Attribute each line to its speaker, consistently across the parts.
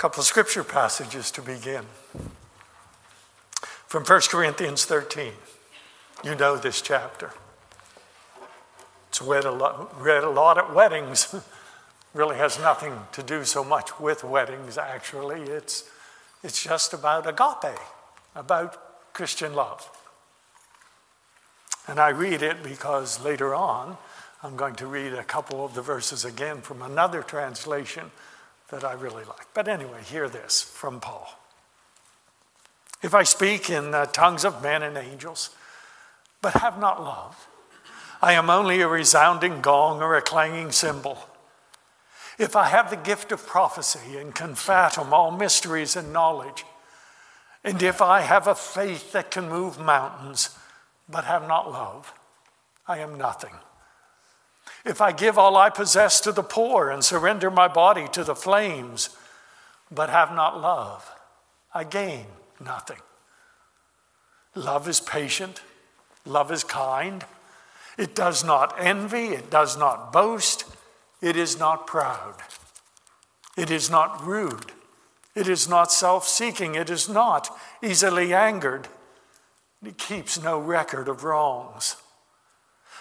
Speaker 1: couple of scripture passages to begin. From 1 Corinthians 13. You know this chapter. It's read a lot, read a lot at weddings. really has nothing to do so much with weddings, actually. It's, it's just about agape, about Christian love. And I read it because later on, I'm going to read a couple of the verses again from another translation that I really like. But anyway, hear this from Paul. If I speak in the tongues of men and angels, but have not love, I am only a resounding gong or a clanging cymbal. If I have the gift of prophecy and can fathom all mysteries and knowledge, and if I have a faith that can move mountains, but have not love, I am nothing. If I give all I possess to the poor and surrender my body to the flames, but have not love, I gain nothing. Love is patient, love is kind, it does not envy, it does not boast, it is not proud, it is not rude, it is not self seeking, it is not easily angered, it keeps no record of wrongs.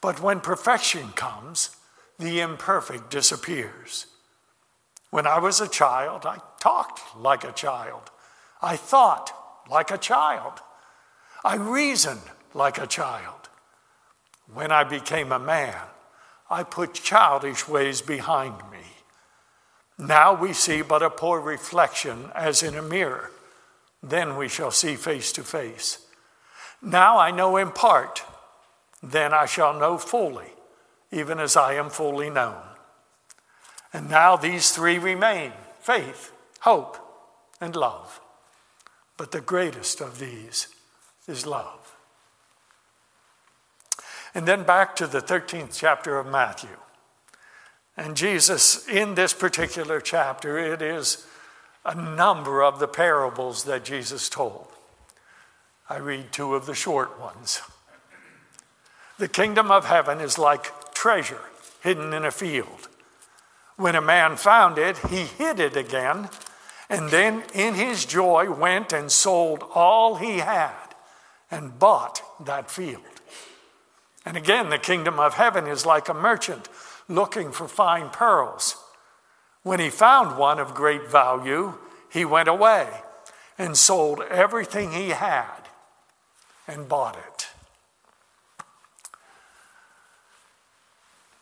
Speaker 1: But when perfection comes, the imperfect disappears. When I was a child, I talked like a child. I thought like a child. I reasoned like a child. When I became a man, I put childish ways behind me. Now we see but a poor reflection as in a mirror. Then we shall see face to face. Now I know in part then I shall know fully, even as I am fully known. And now these three remain faith, hope, and love. But the greatest of these is love. And then back to the 13th chapter of Matthew. And Jesus, in this particular chapter, it is a number of the parables that Jesus told. I read two of the short ones. The kingdom of heaven is like treasure hidden in a field. When a man found it, he hid it again, and then in his joy went and sold all he had and bought that field. And again, the kingdom of heaven is like a merchant looking for fine pearls. When he found one of great value, he went away and sold everything he had and bought it.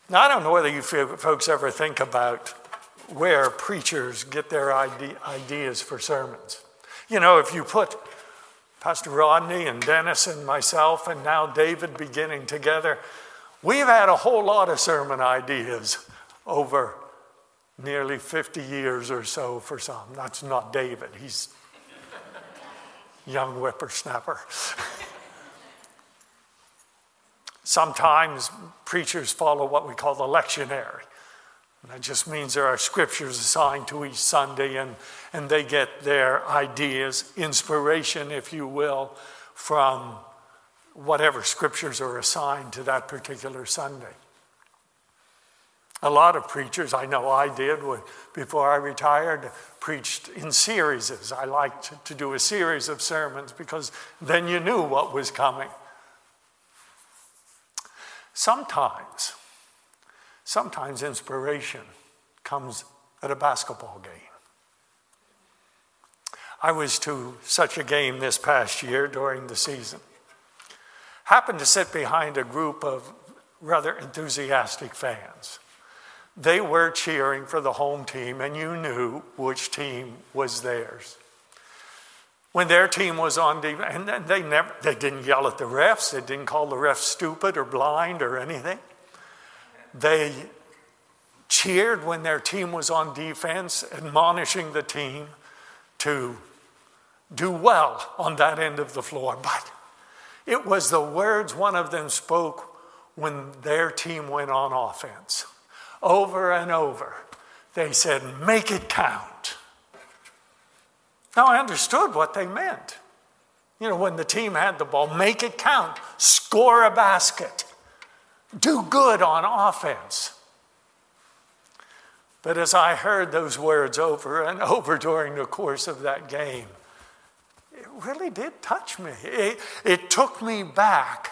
Speaker 1: Now, I don't know whether you folks ever think about where preachers get their ideas for sermons. You know, if you put Pastor Rodney and Dennis and myself and now David beginning together, we've had a whole lot of sermon ideas over nearly 50 years or so for some. That's not David, he's young whippersnapper. Sometimes preachers follow what we call the lectionary. That just means there are scriptures assigned to each Sunday, and, and they get their ideas, inspiration, if you will, from whatever scriptures are assigned to that particular Sunday. A lot of preachers, I know I did before I retired, preached in series. I liked to do a series of sermons because then you knew what was coming. Sometimes, sometimes inspiration comes at a basketball game. I was to such a game this past year during the season. Happened to sit behind a group of rather enthusiastic fans. They were cheering for the home team, and you knew which team was theirs when their team was on defense, and they never they didn't yell at the refs, they didn't call the refs stupid or blind or anything. They cheered when their team was on defense, admonishing the team to do well on that end of the floor, but it was the words one of them spoke when their team went on offense. Over and over, they said, Make it count. Now, I understood what they meant. You know, when the team had the ball, make it count, score a basket, do good on offense. But as I heard those words over and over during the course of that game, it really did touch me. It, it took me back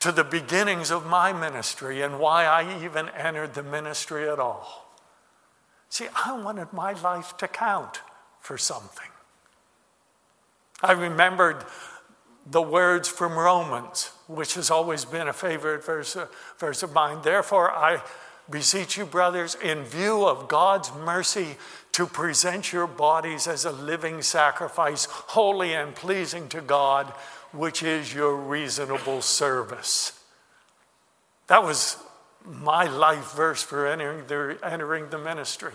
Speaker 1: to the beginnings of my ministry and why I even entered the ministry at all. See, I wanted my life to count for something. I remembered the words from Romans, which has always been a favorite verse, uh, verse of mine. Therefore, I beseech you, brothers, in view of God's mercy, to present your bodies as a living sacrifice, holy and pleasing to God, which is your reasonable service. That was my life verse for entering the, entering the ministry.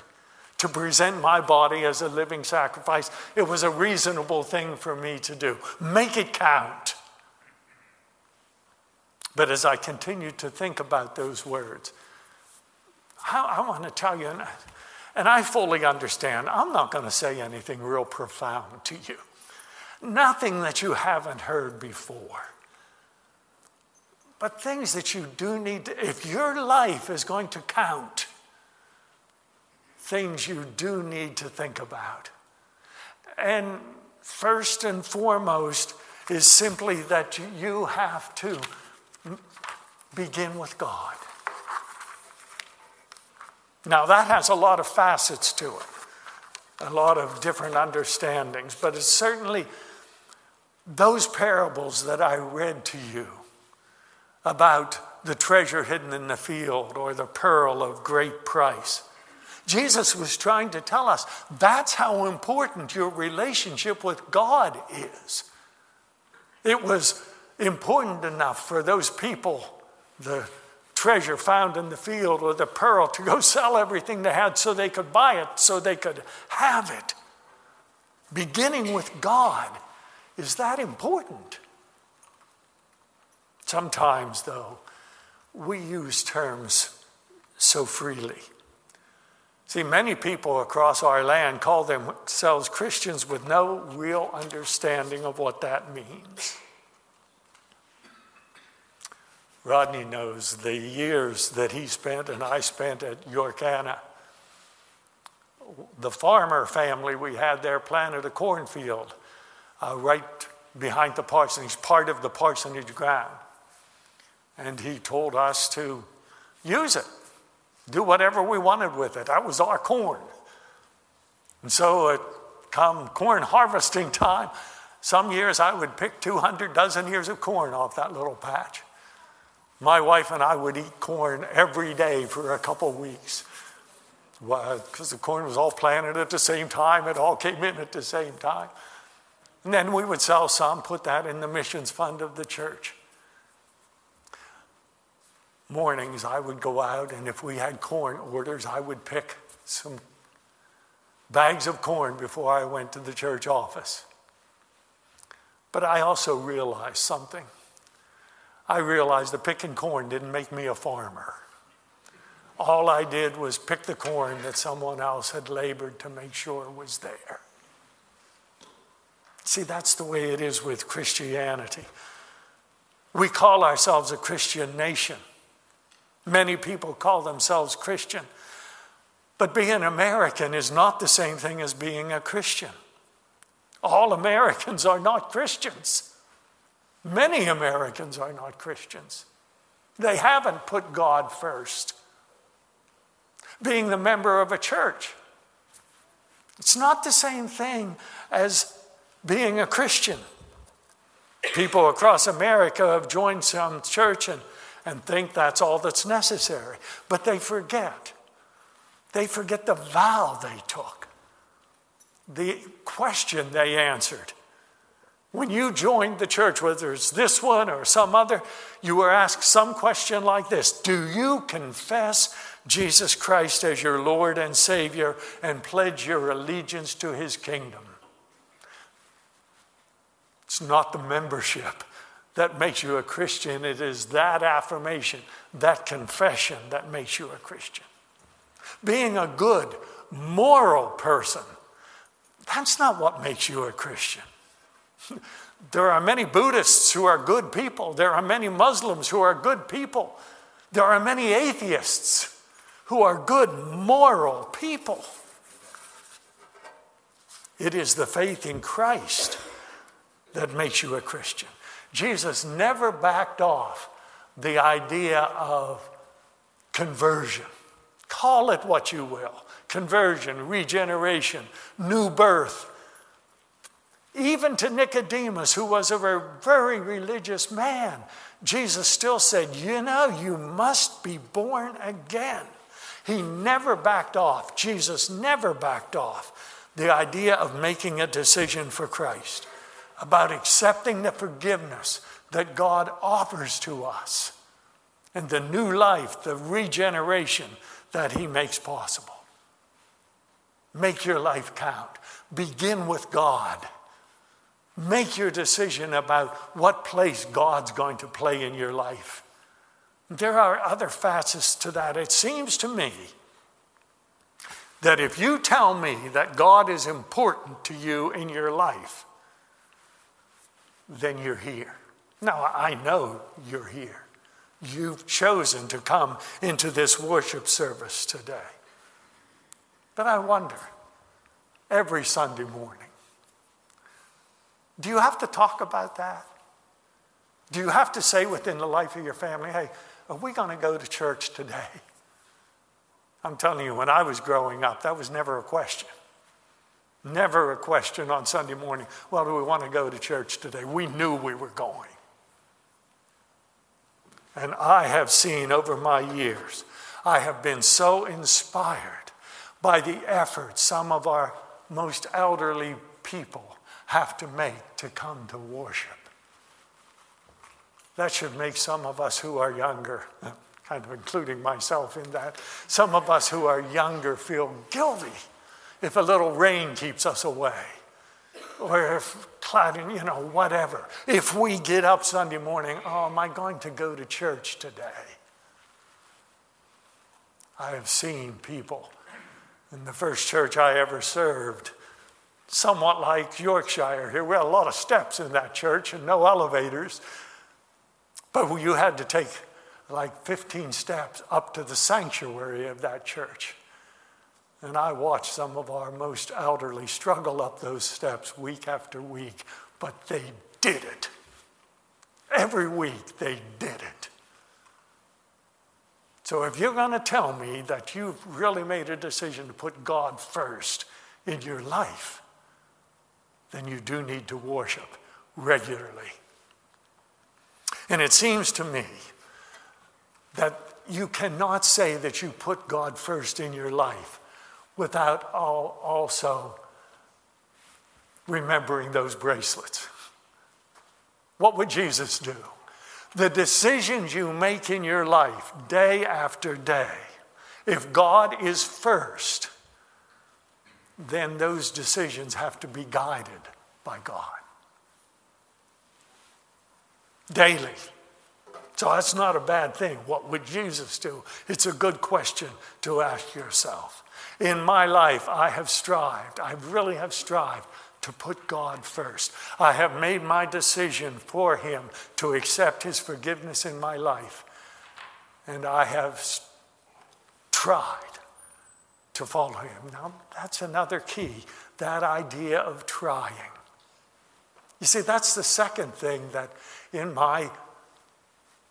Speaker 1: To present my body as a living sacrifice, it was a reasonable thing for me to do. Make it count. But as I continued to think about those words, I, I want to tell you, and I fully understand, I'm not going to say anything real profound to you. Nothing that you haven't heard before. But things that you do need to, if your life is going to count, things you do need to think about. And first and foremost is simply that you have to begin with God. Now, that has a lot of facets to it, a lot of different understandings, but it's certainly those parables that I read to you about the treasure hidden in the field or the pearl of great price. Jesus was trying to tell us that's how important your relationship with God is. It was important enough for those people, the treasure found in the field or the pearl to go sell everything they had so they could buy it, so they could have it. Beginning with God is that important. Sometimes, though, we use terms so freely. See, many people across our land call themselves Christians with no real understanding of what that means. Rodney knows the years that he spent and I spent at Yorkana. The farmer family we had there planted a cornfield uh, right behind the parsonage, part of the parsonage ground. And he told us to use it, do whatever we wanted with it. That was our corn. And so, it come corn harvesting time, some years I would pick 200 dozen ears of corn off that little patch. My wife and I would eat corn every day for a couple weeks because the corn was all planted at the same time, it all came in at the same time. And then we would sell some, put that in the missions fund of the church. Mornings, I would go out, and if we had corn orders, I would pick some bags of corn before I went to the church office. But I also realized something. I realized the picking corn didn't make me a farmer. All I did was pick the corn that someone else had labored to make sure was there. See, that's the way it is with Christianity. We call ourselves a Christian nation. Many people call themselves Christian. But being American is not the same thing as being a Christian. All Americans are not Christians. Many Americans are not Christians. They haven't put God first. Being the member of a church, it's not the same thing as being a Christian. People across America have joined some church and, and think that's all that's necessary, but they forget. They forget the vow they took, the question they answered, when you joined the church, whether it's this one or some other, you were asked some question like this. Do you confess Jesus Christ as your Lord and Savior and pledge your allegiance to his kingdom? It's not the membership that makes you a Christian, it is that affirmation, that confession that makes you a Christian. Being a good, moral person, that's not what makes you a Christian. There are many Buddhists who are good people. There are many Muslims who are good people. There are many atheists who are good, moral people. It is the faith in Christ that makes you a Christian. Jesus never backed off the idea of conversion. Call it what you will conversion, regeneration, new birth. Even to Nicodemus, who was a very religious man, Jesus still said, You know, you must be born again. He never backed off. Jesus never backed off the idea of making a decision for Christ about accepting the forgiveness that God offers to us and the new life, the regeneration that He makes possible. Make your life count. Begin with God. Make your decision about what place God's going to play in your life. There are other facets to that. It seems to me that if you tell me that God is important to you in your life, then you're here. Now, I know you're here. You've chosen to come into this worship service today. But I wonder, every Sunday morning, do you have to talk about that? Do you have to say within the life of your family, hey, are we going to go to church today? I'm telling you, when I was growing up, that was never a question. Never a question on Sunday morning, well, do we want to go to church today? We knew we were going. And I have seen over my years, I have been so inspired by the effort some of our most elderly people have to make to come to worship. That should make some of us who are younger, kind of including myself in that, some of us who are younger feel guilty if a little rain keeps us away, or if clouding, you know, whatever. If we get up Sunday morning, oh, am I going to go to church today? I have seen people in the first church I ever served, somewhat like Yorkshire here. We had a lot of steps in that church and no elevators, but you had to take like 15 steps up to the sanctuary of that church. And I watched some of our most elderly struggle up those steps week after week, but they did it. Every week they did it. So if you're going to tell me that you've really made a decision to put God first in your life, then you do need to worship regularly. And it seems to me that you cannot say that you put God first in your life without also remembering those bracelets. What would Jesus do? The decisions you make in your life day after day, if God is first, then those decisions have to be guided by God. Daily. So that's not a bad thing. What would Jesus do? It's a good question to ask yourself. In my life, I have strived, I really have strived to put God first. I have made my decision for Him to accept His forgiveness in my life. And I have tried to follow Him. Now, that's another key that idea of trying. You see, that's the second thing that in my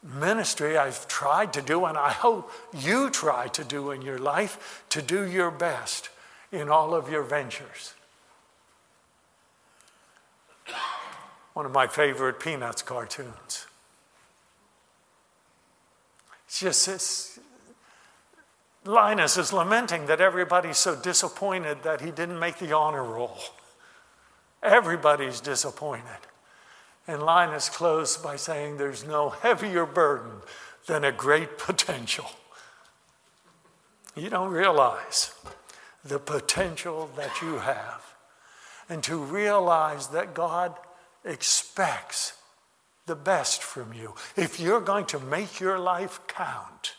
Speaker 1: ministry I've tried to do, and I hope you try to do in your life, to do your best in all of your ventures. One of my favorite Peanuts cartoons. It's just this. Linus is lamenting that everybody's so disappointed that he didn't make the honor roll. Everybody's disappointed. And Linus closed by saying, There's no heavier burden than a great potential. You don't realize the potential that you have. And to realize that God expects the best from you. If you're going to make your life count,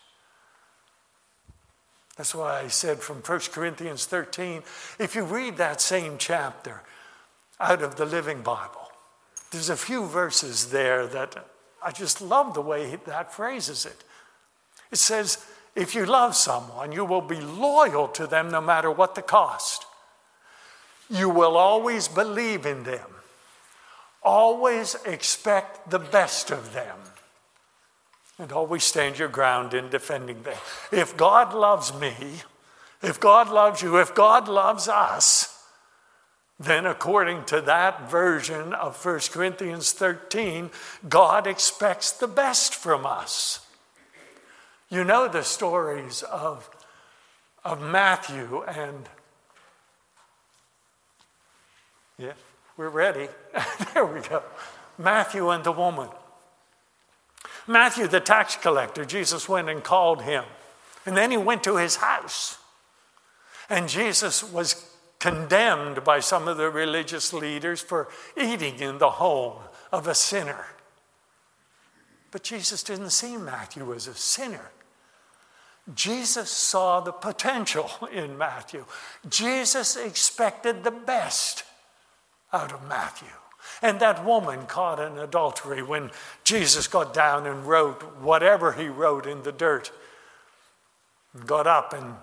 Speaker 1: that's why I said from 1 Corinthians 13, if you read that same chapter out of the Living Bible, there's a few verses there that I just love the way that phrases it. It says, if you love someone, you will be loyal to them no matter what the cost. You will always believe in them, always expect the best of them, and always stand your ground in defending them. If God loves me, if God loves you, if God loves us, then, according to that version of 1 Corinthians 13, God expects the best from us. You know the stories of, of Matthew and. Yeah, we're ready. there we go. Matthew and the woman. Matthew, the tax collector, Jesus went and called him. And then he went to his house. And Jesus was condemned by some of the religious leaders for eating in the home of a sinner. But Jesus didn't see Matthew as a sinner. Jesus saw the potential in Matthew. Jesus expected the best out of Matthew. And that woman caught in adultery when Jesus got down and wrote whatever he wrote in the dirt, got up and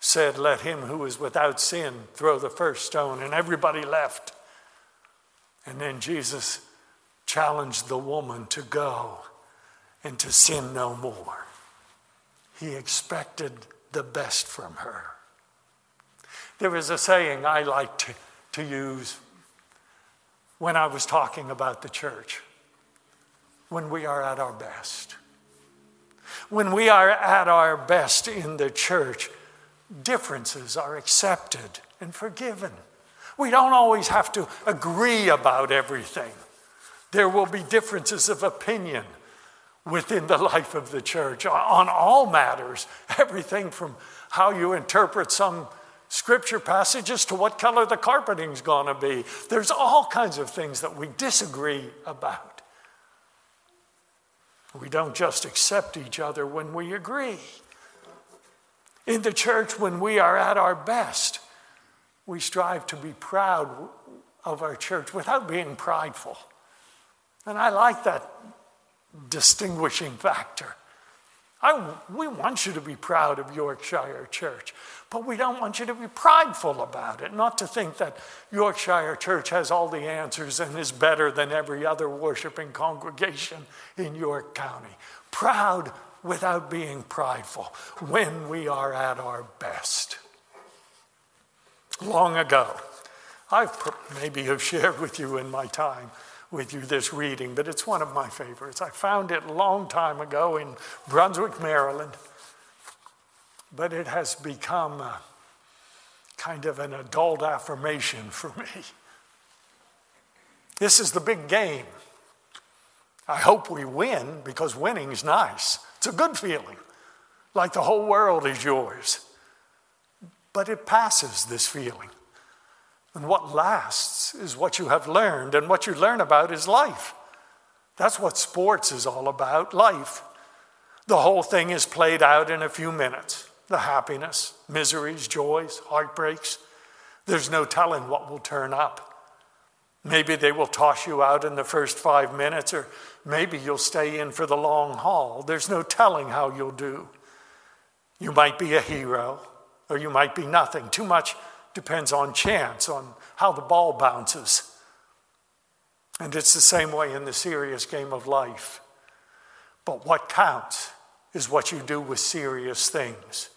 Speaker 1: said, Let him who is without sin throw the first stone, and everybody left. And then Jesus challenged the woman to go and to sin no more. He expected the best from her. There is a saying I like to, to use when I was talking about the church when we are at our best. When we are at our best in the church, differences are accepted and forgiven. We don't always have to agree about everything. There will be differences of opinion within the life of the church on all matters, everything from how you interpret some scripture passages to what color the carpeting's to be. There's all kinds of things that we disagree about. We don't just accept each other when we agree. In the church, when we are at our best, we strive to be proud of our church without being prideful. And I like that distinguishing factor. I, we want you to be proud of Yorkshire Church, but we don't want you to be prideful about it, not to think that Yorkshire Church has all the answers and is better than every other worshiping congregation in York County. Proud without being prideful when we are at our best. Long ago, I maybe have shared with you in my time with you this reading, but it's one of my favorites. I found it a long time ago in Brunswick, Maryland, but it has become a, kind of an adult affirmation for me. This is the big game. I hope we win because winning is nice. It's a good feeling, like the whole world is yours. But it passes this feeling. And what lasts is what you have learned, and what you learn about is life. That's what sports is all about life. The whole thing is played out in a few minutes the happiness, miseries, joys, heartbreaks. There's no telling what will turn up. Maybe they will toss you out in the first five minutes, or maybe you'll stay in for the long haul. There's no telling how you'll do. You might be a hero, or you might be nothing. Too much depends on chance, on how the ball bounces. And it's the same way in the serious game of life. But what counts is what you do with serious things.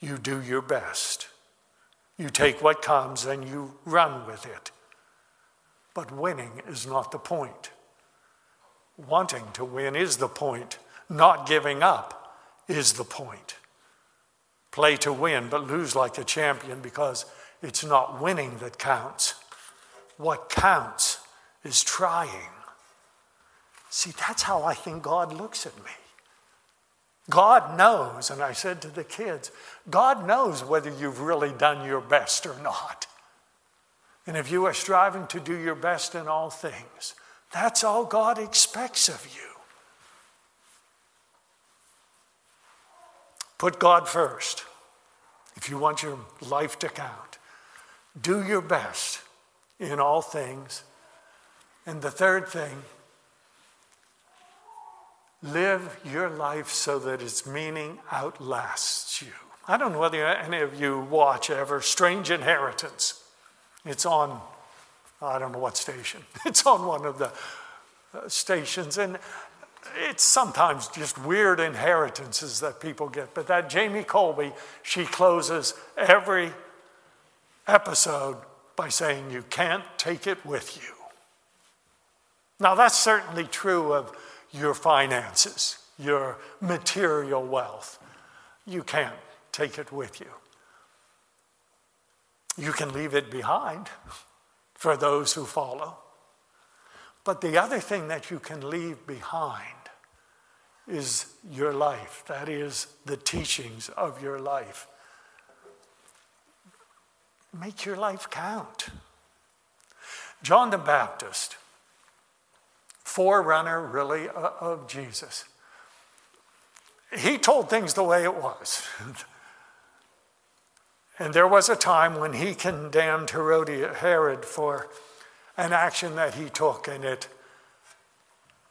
Speaker 1: You do your best. You take what comes and you run with it. But winning is not the point. Wanting to win is the point. Not giving up is the point play to win, but lose like a champion because it's not winning that counts. What counts is trying. See, that's how I think God looks at me. God knows, and I said to the kids, God knows whether you've really done your best or not. And if you are striving to do your best in all things, that's all God expects of you. Put God first if you want your life to count. Do your best in all things. And the third thing, live your life so that its meaning outlasts you. I don't know whether any of you watch ever Strange Inheritance. It's on, I don't know what station. It's on one of the uh, stations. And it's sometimes just weird inheritances that people get. But that Jamie Colby, she closes every episode by saying, You can't take it with you. Now, that's certainly true of your finances, your material wealth. You can't take it with you. You can leave it behind for those who follow. But the other thing that you can leave behind is your life. That is the teachings of your life. Make your life count. John the Baptist, forerunner really uh, of Jesus, he told things the way it was. and there was a time when he condemned Herod for an action that he took, and it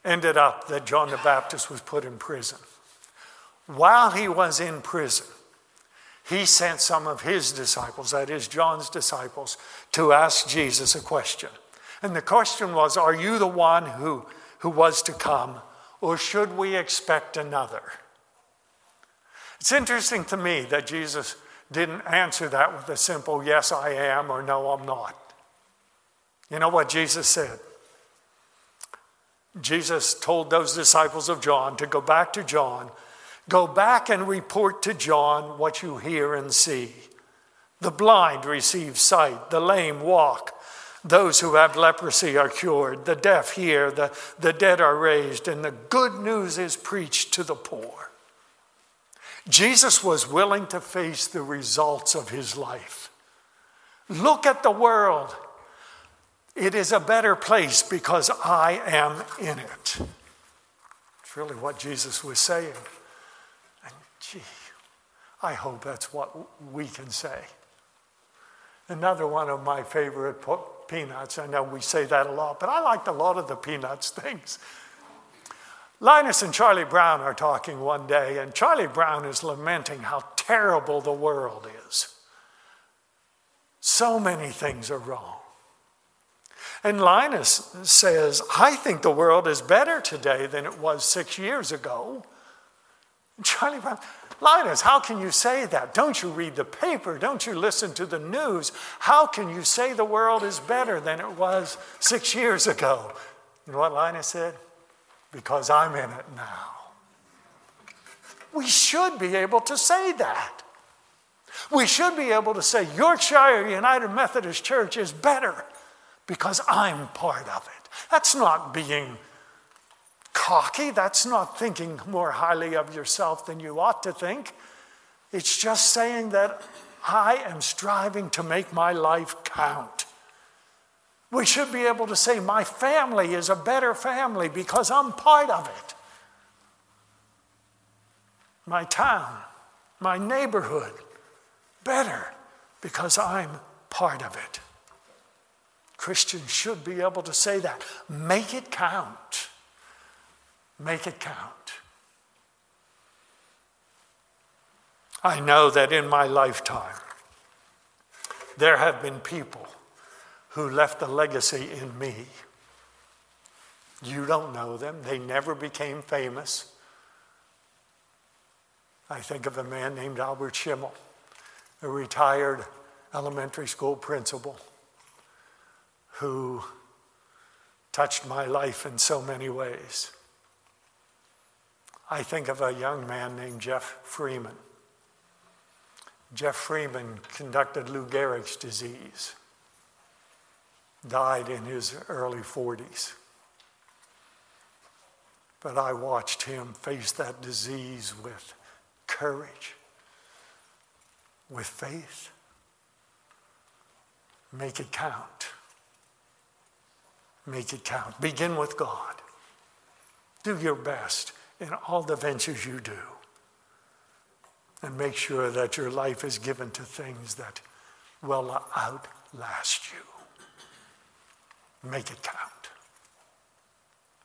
Speaker 1: ended up that John the Baptist was put in prison. While he was in prison, he sent some of his disciples, that is, John's disciples, to ask Jesus a question. And the question was Are you the one who, who was to come, or should we expect another? It's interesting to me that Jesus didn't answer that with a simple yes, I am, or no, I'm not. You know what Jesus said? Jesus told those disciples of John to go back to John, go back and report to John what you hear and see. The blind receive sight, the lame walk, those who have leprosy are cured, the deaf hear, the, the dead are raised, and the good news is preached to the poor. Jesus was willing to face the results of his life. Look at the world. It is a better place because I am in it. It's really what Jesus was saying. And gee, I hope that's what we can say. Another one of my favorite peanuts, I know we say that a lot, but I liked a lot of the peanuts things. Linus and Charlie Brown are talking one day, and Charlie Brown is lamenting how terrible the world is. So many things are wrong. And Linus says, I think the world is better today than it was six years ago. Charlie Brown, Linus, how can you say that? Don't you read the paper? Don't you listen to the news? How can you say the world is better than it was six years ago? You know what Linus said? Because I'm in it now. We should be able to say that. We should be able to say, Yorkshire United Methodist Church is better because I'm part of it. That's not being cocky. That's not thinking more highly of yourself than you ought to think. It's just saying that I am striving to make my life count. We should be able to say, My family is a better family because I'm part of it. My town, my neighborhood, better because I'm part of it. Christians should be able to say that. Make it count. Make it count. I know that in my lifetime, there have been people who left a legacy in me. You don't know them, they never became famous. I think of a man named Albert Schimmel, a retired elementary school principal who touched my life in so many ways. I think of a young man named Jeff Freeman. Jeff Freeman conducted Lou Gehrig's disease, died in his early 40s. But I watched him face that disease with courage, with faith, Make it count. Make it count. Begin with God. Do your best in all the ventures you do. And make sure that your life is given to things that will outlast you. Make it count.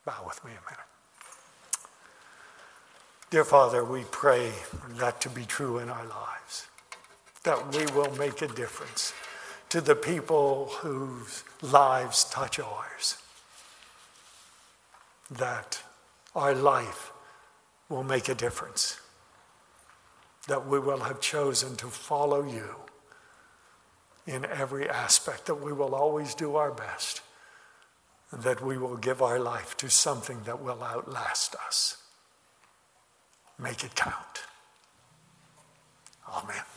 Speaker 1: Bow with me a minute. Dear Father, we pray that to be true in our lives, that we will make a difference to the people whose lives touch ours, that our life will make a difference, that we will have chosen to follow you in every aspect, that we will always do our best that we will give our life to something that will outlast us. Make it count. Amen.